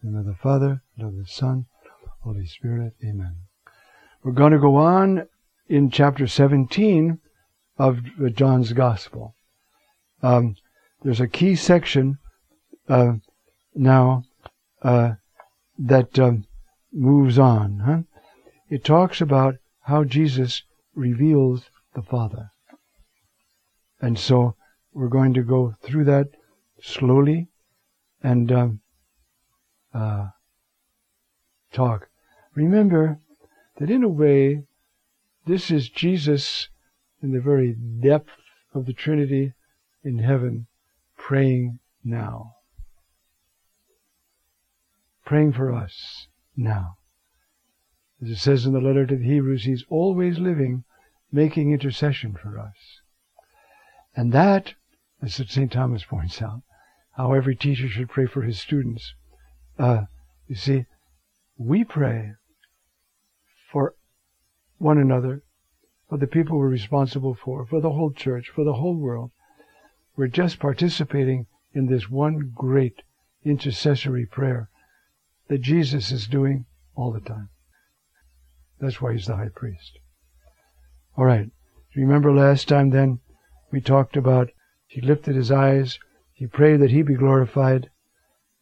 In the the Father, and of the Son, Holy Spirit. Amen. We're going to go on in chapter 17 of John's Gospel. Um, there's a key section uh, now uh, that um, moves on. Huh? It talks about how Jesus reveals the Father. And so we're going to go through that slowly and um, uh, talk. Remember that in a way, this is Jesus in the very depth of the Trinity in heaven praying now. Praying for us now. As it says in the letter to the Hebrews, He's always living, making intercession for us. And that, as St. Thomas points out, how every teacher should pray for his students. Uh, you see, we pray for one another, for the people we're responsible for, for the whole church, for the whole world. We're just participating in this one great intercessory prayer that Jesus is doing all the time. That's why he's the high priest. All right. Remember last time then we talked about he lifted his eyes, he prayed that he be glorified,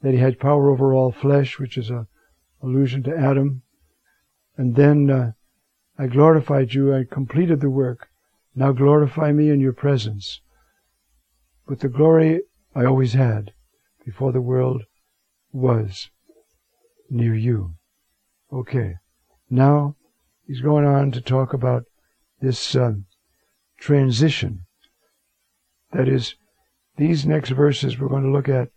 that he had power over all flesh, which is a allusion to Adam. And then uh, I glorified you, I completed the work. Now glorify me in your presence with the glory I always had before the world was near you. Okay. Now he's going on to talk about this um, transition. That is, these next verses we're going to look at,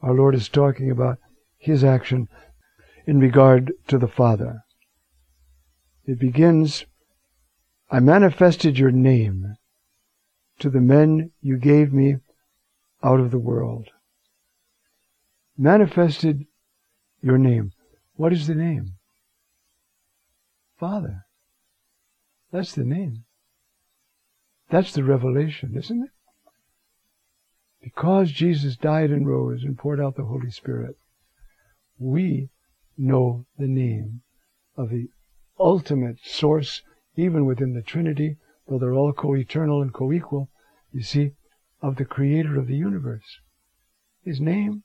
our Lord is talking about his action in regard to the Father. It begins, I manifested your name to the men you gave me out of the world. Manifested your name. What is the name? Father. That's the name. That's the revelation, isn't it? Because Jesus died and rose and poured out the Holy Spirit, we know the name of the ultimate source, even within the Trinity, though they're all co-eternal and co-equal. You see, of the creator of the universe. His name,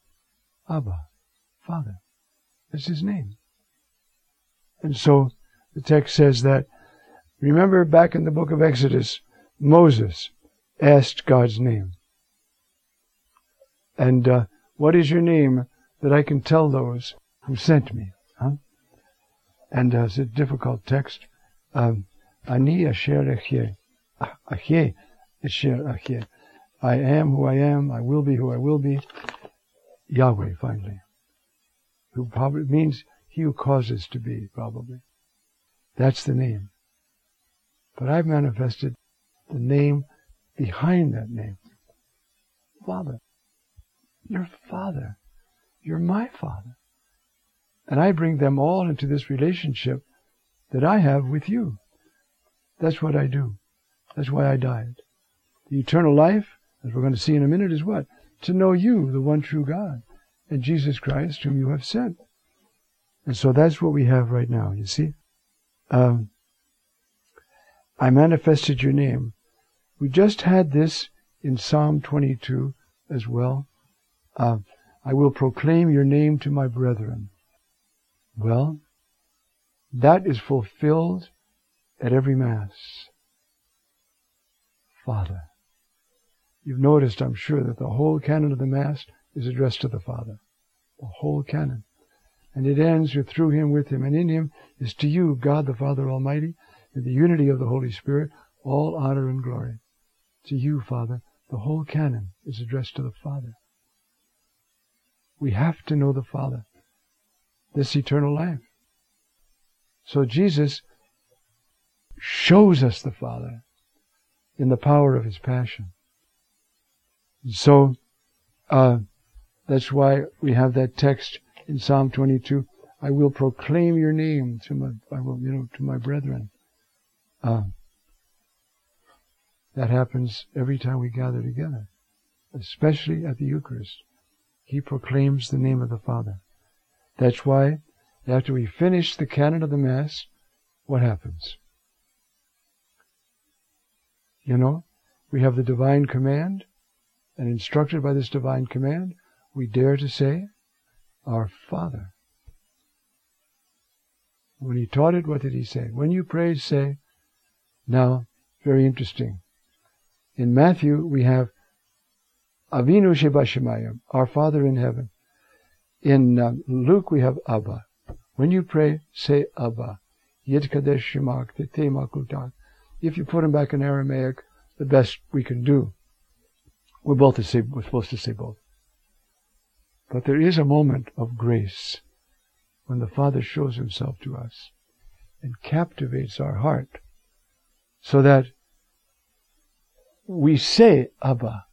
Abba, Father. That's his name. And so the text says that, remember back in the book of Exodus, Moses asked God's name. And uh, what is your name that I can tell those who sent me? Huh? And uh, it's a difficult text. Um, Ani asher achye. Achye asher. I am who I am, I will be who I will be. Yahweh, finally. Who probably means he who causes to be, probably. That's the name. But I've manifested the name behind that name. Father. Your Father. You're my Father. And I bring them all into this relationship that I have with you. That's what I do. That's why I died. The eternal life as we're going to see in a minute, is what? To know you, the one true God, and Jesus Christ, whom you have sent. And so that's what we have right now, you see? Um, I manifested your name. We just had this in Psalm 22 as well. Uh, I will proclaim your name to my brethren. Well, that is fulfilled at every Mass. Father. You've noticed, I'm sure, that the whole canon of the Mass is addressed to the Father. The whole canon. And it ends with through him, with him, and in him is to you, God the Father Almighty, in the unity of the Holy Spirit, all honor and glory. To you, Father, the whole canon is addressed to the Father. We have to know the Father. this eternal life. So Jesus shows us the Father in the power of His passion. So, uh, that's why we have that text in Psalm 22. I will proclaim your name to my, I will, you know, to my brethren. Uh, that happens every time we gather together, especially at the Eucharist. He proclaims the name of the Father. That's why after we finish the canon of the Mass, what happens? You know, we have the divine command, and instructed by this divine command, we dare to say, Our Father. When he taught it, what did he say? When you pray, say, now, very interesting. In Matthew, we have Avinu Shebashemayim, our Father in heaven. In uh, Luke, we have Abba. When you pray, say Abba. Yid Kadesh Shemak, If you put them back in Aramaic, the best we can do. We're both to say, we're supposed to say both. But there is a moment of grace when the Father shows himself to us and captivates our heart so that we say Abba.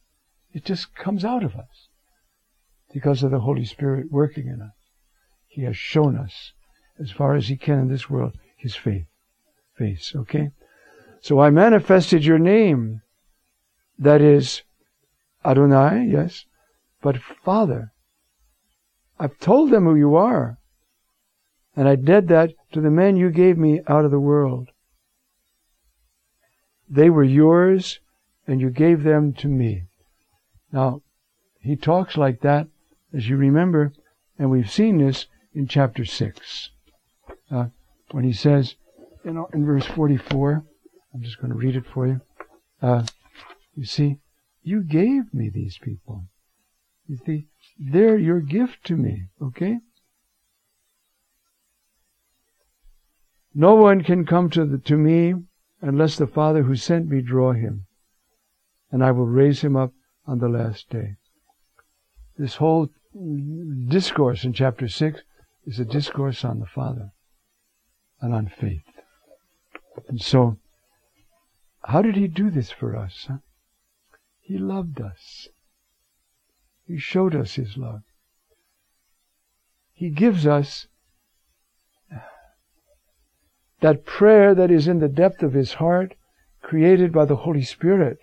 It just comes out of us because of the Holy Spirit working in us. He has shown us, as far as He can in this world, His faith. Face, okay? So I manifested your name. That is Adonai, yes, but Father. I've told them who you are. And I did that to the men you gave me out of the world. They were yours, and you gave them to me. Now, he talks like that, as you remember, and we've seen this in chapter 6. Uh, when he says, know, in verse 44, I'm just going to read it for you. Uh, you see, you gave me these people. You see, they're your gift to me, okay? No one can come to, the, to me unless the Father who sent me draw him, and I will raise him up on the last day. This whole discourse in chapter 6 is a discourse on the Father and on faith. And so, how did he do this for us? Huh? He loved us. He showed us his love. He gives us that prayer that is in the depth of his heart, created by the Holy Spirit.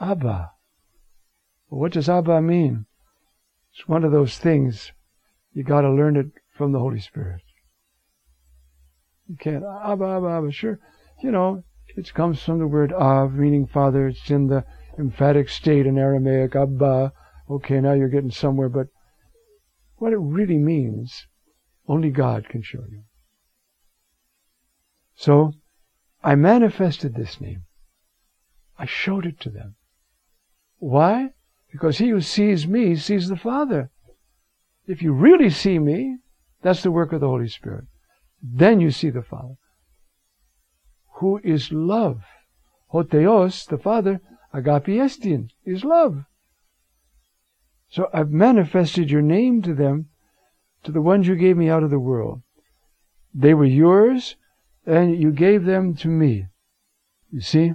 Abba. What does Abba mean? It's one of those things you got to learn it from the Holy Spirit. You can't Abba Abba Abba. Sure, you know it comes from the word Av, meaning father. It's in the emphatic state in Aramaic. Abba. Okay, now you're getting somewhere, but what it really means, only God can show you. So I manifested this name. I showed it to them. Why? Because he who sees me sees the Father. If you really see me, that's the work of the Holy Spirit. Then you see the Father. Who is love? Ho Theos, the Father, agape estin, is love. So I've manifested your name to them, to the ones you gave me out of the world. They were yours, and you gave them to me. You see?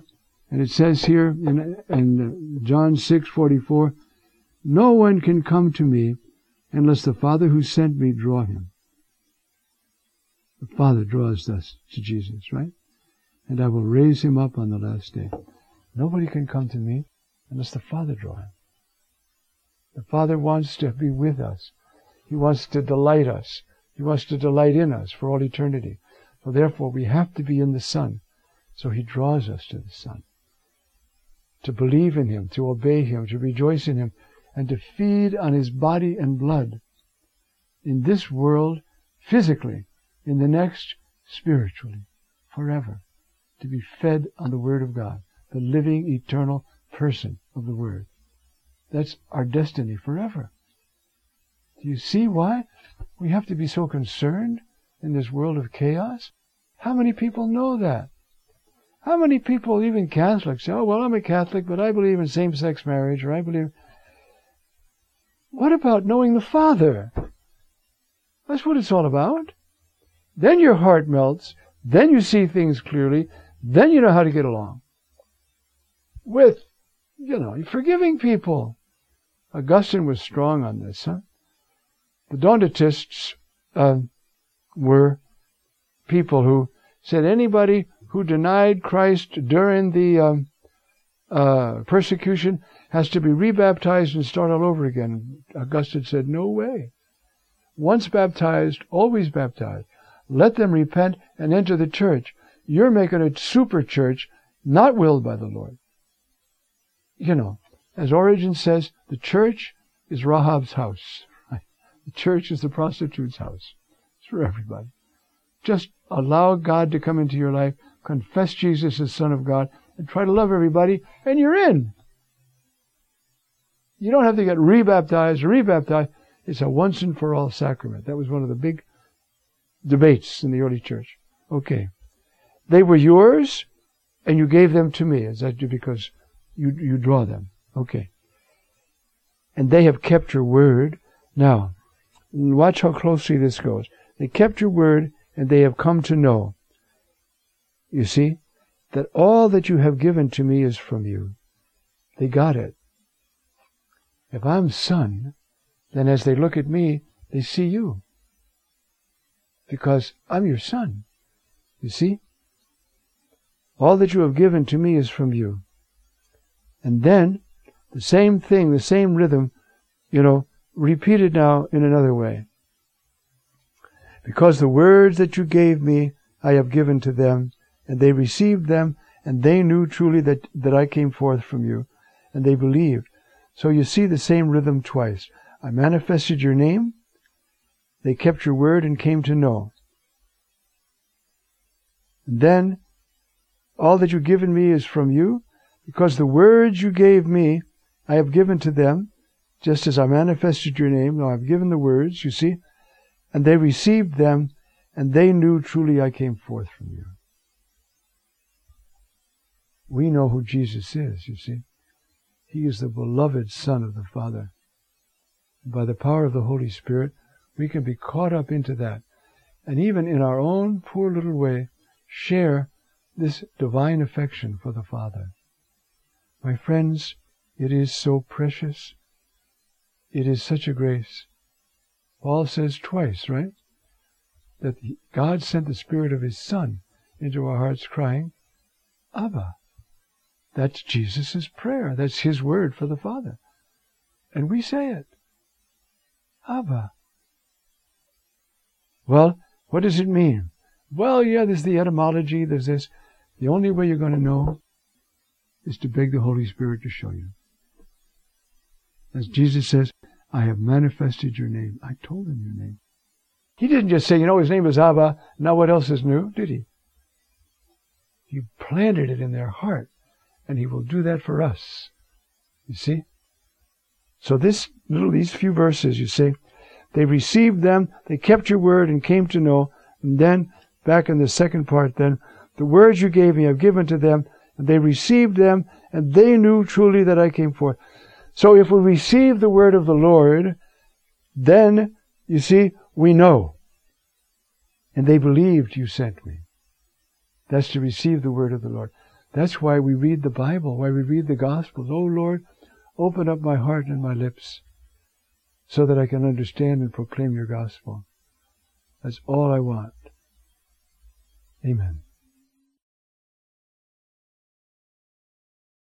And it says here in, in John 6:44, no one can come to me unless the Father who sent me draw him. The Father draws us to Jesus, right? And I will raise him up on the last day. Nobody can come to me unless the Father draw him. The Father wants to be with us. He wants to delight us. He wants to delight in us for all eternity. So therefore we have to be in the Son. So he draws us to the Son. To believe in him, to obey him, to rejoice in him, and to feed on his body and blood. In this world, physically, in the next, spiritually, forever. To be fed on the Word of God, the living, eternal person of the Word. That's our destiny forever. Do you see why we have to be so concerned in this world of chaos? How many people know that? How many people, even Catholics, say, oh, well, I'm a Catholic, but I believe in same sex marriage, or I believe. What about knowing the Father? That's what it's all about. Then your heart melts. Then you see things clearly. Then you know how to get along. With, you know, forgiving people. Augustine was strong on this, huh? The Donatists uh, were people who said anybody who denied Christ during the um, uh, persecution has to be rebaptized and start all over again. Augustine said, no way. Once baptized, always baptized. Let them repent and enter the church. You're making a super church, not willed by the Lord. You know, as Origen says, the church is Rahab's house. The church is the prostitute's house. It's for everybody. Just allow God to come into your life, confess Jesus as Son of God, and try to love everybody, and you're in. You don't have to get rebaptized, rebaptized. It's a once and for all sacrament. That was one of the big debates in the early church. Okay. They were yours, and you gave them to me. Is that because you, you draw them? Okay. And they have kept your word. Now, watch how closely this goes. They kept your word, and they have come to know. You see? That all that you have given to me is from you. They got it. If I'm son, then as they look at me, they see you. Because I'm your son. You see? All that you have given to me is from you. And then, the same thing, the same rhythm, you know, repeated now in another way. Because the words that you gave me, I have given to them, and they received them, and they knew truly that, that I came forth from you, and they believed. So you see the same rhythm twice. I manifested your name. They kept your word and came to know. And then, all that you've given me is from you, because the words you gave me, I have given to them, just as I manifested your name. Now I've given the words, you see, and they received them, and they knew truly I came forth from you. We know who Jesus is, you see. He is the beloved Son of the Father. And By the power of the Holy Spirit, we can be caught up into that. And even in our own poor little way, share this divine affection for the Father. My friends, it is so precious. It is such a grace. Paul says twice, right? That God sent the Spirit of His Son into our hearts crying, Abba, that's Jesus' prayer. That's his word for the Father. And we say it. Abba. Well, what does it mean? Well, yeah, there's the etymology, there's this. The only way you're going to know is to beg the Holy Spirit to show you. As Jesus says, I have manifested your name. I told him your name. He didn't just say, you know, his name is Abba, now what else is new, did he? He planted it in their heart and he will do that for us. You see? So this little, these few verses, you see, they received them, they kept your word and came to know, and then, back in the second part then, the words you gave me I've given to them, and they received them, and they knew truly that I came forth. So if we receive the word of the Lord, then, you see, we know. And they believed you sent me. That's to receive the word of the Lord. That's why we read the Bible, why we read the Gospels. Oh Lord, open up my heart and my lips so that I can understand and proclaim your gospel. That's all I want. Amen.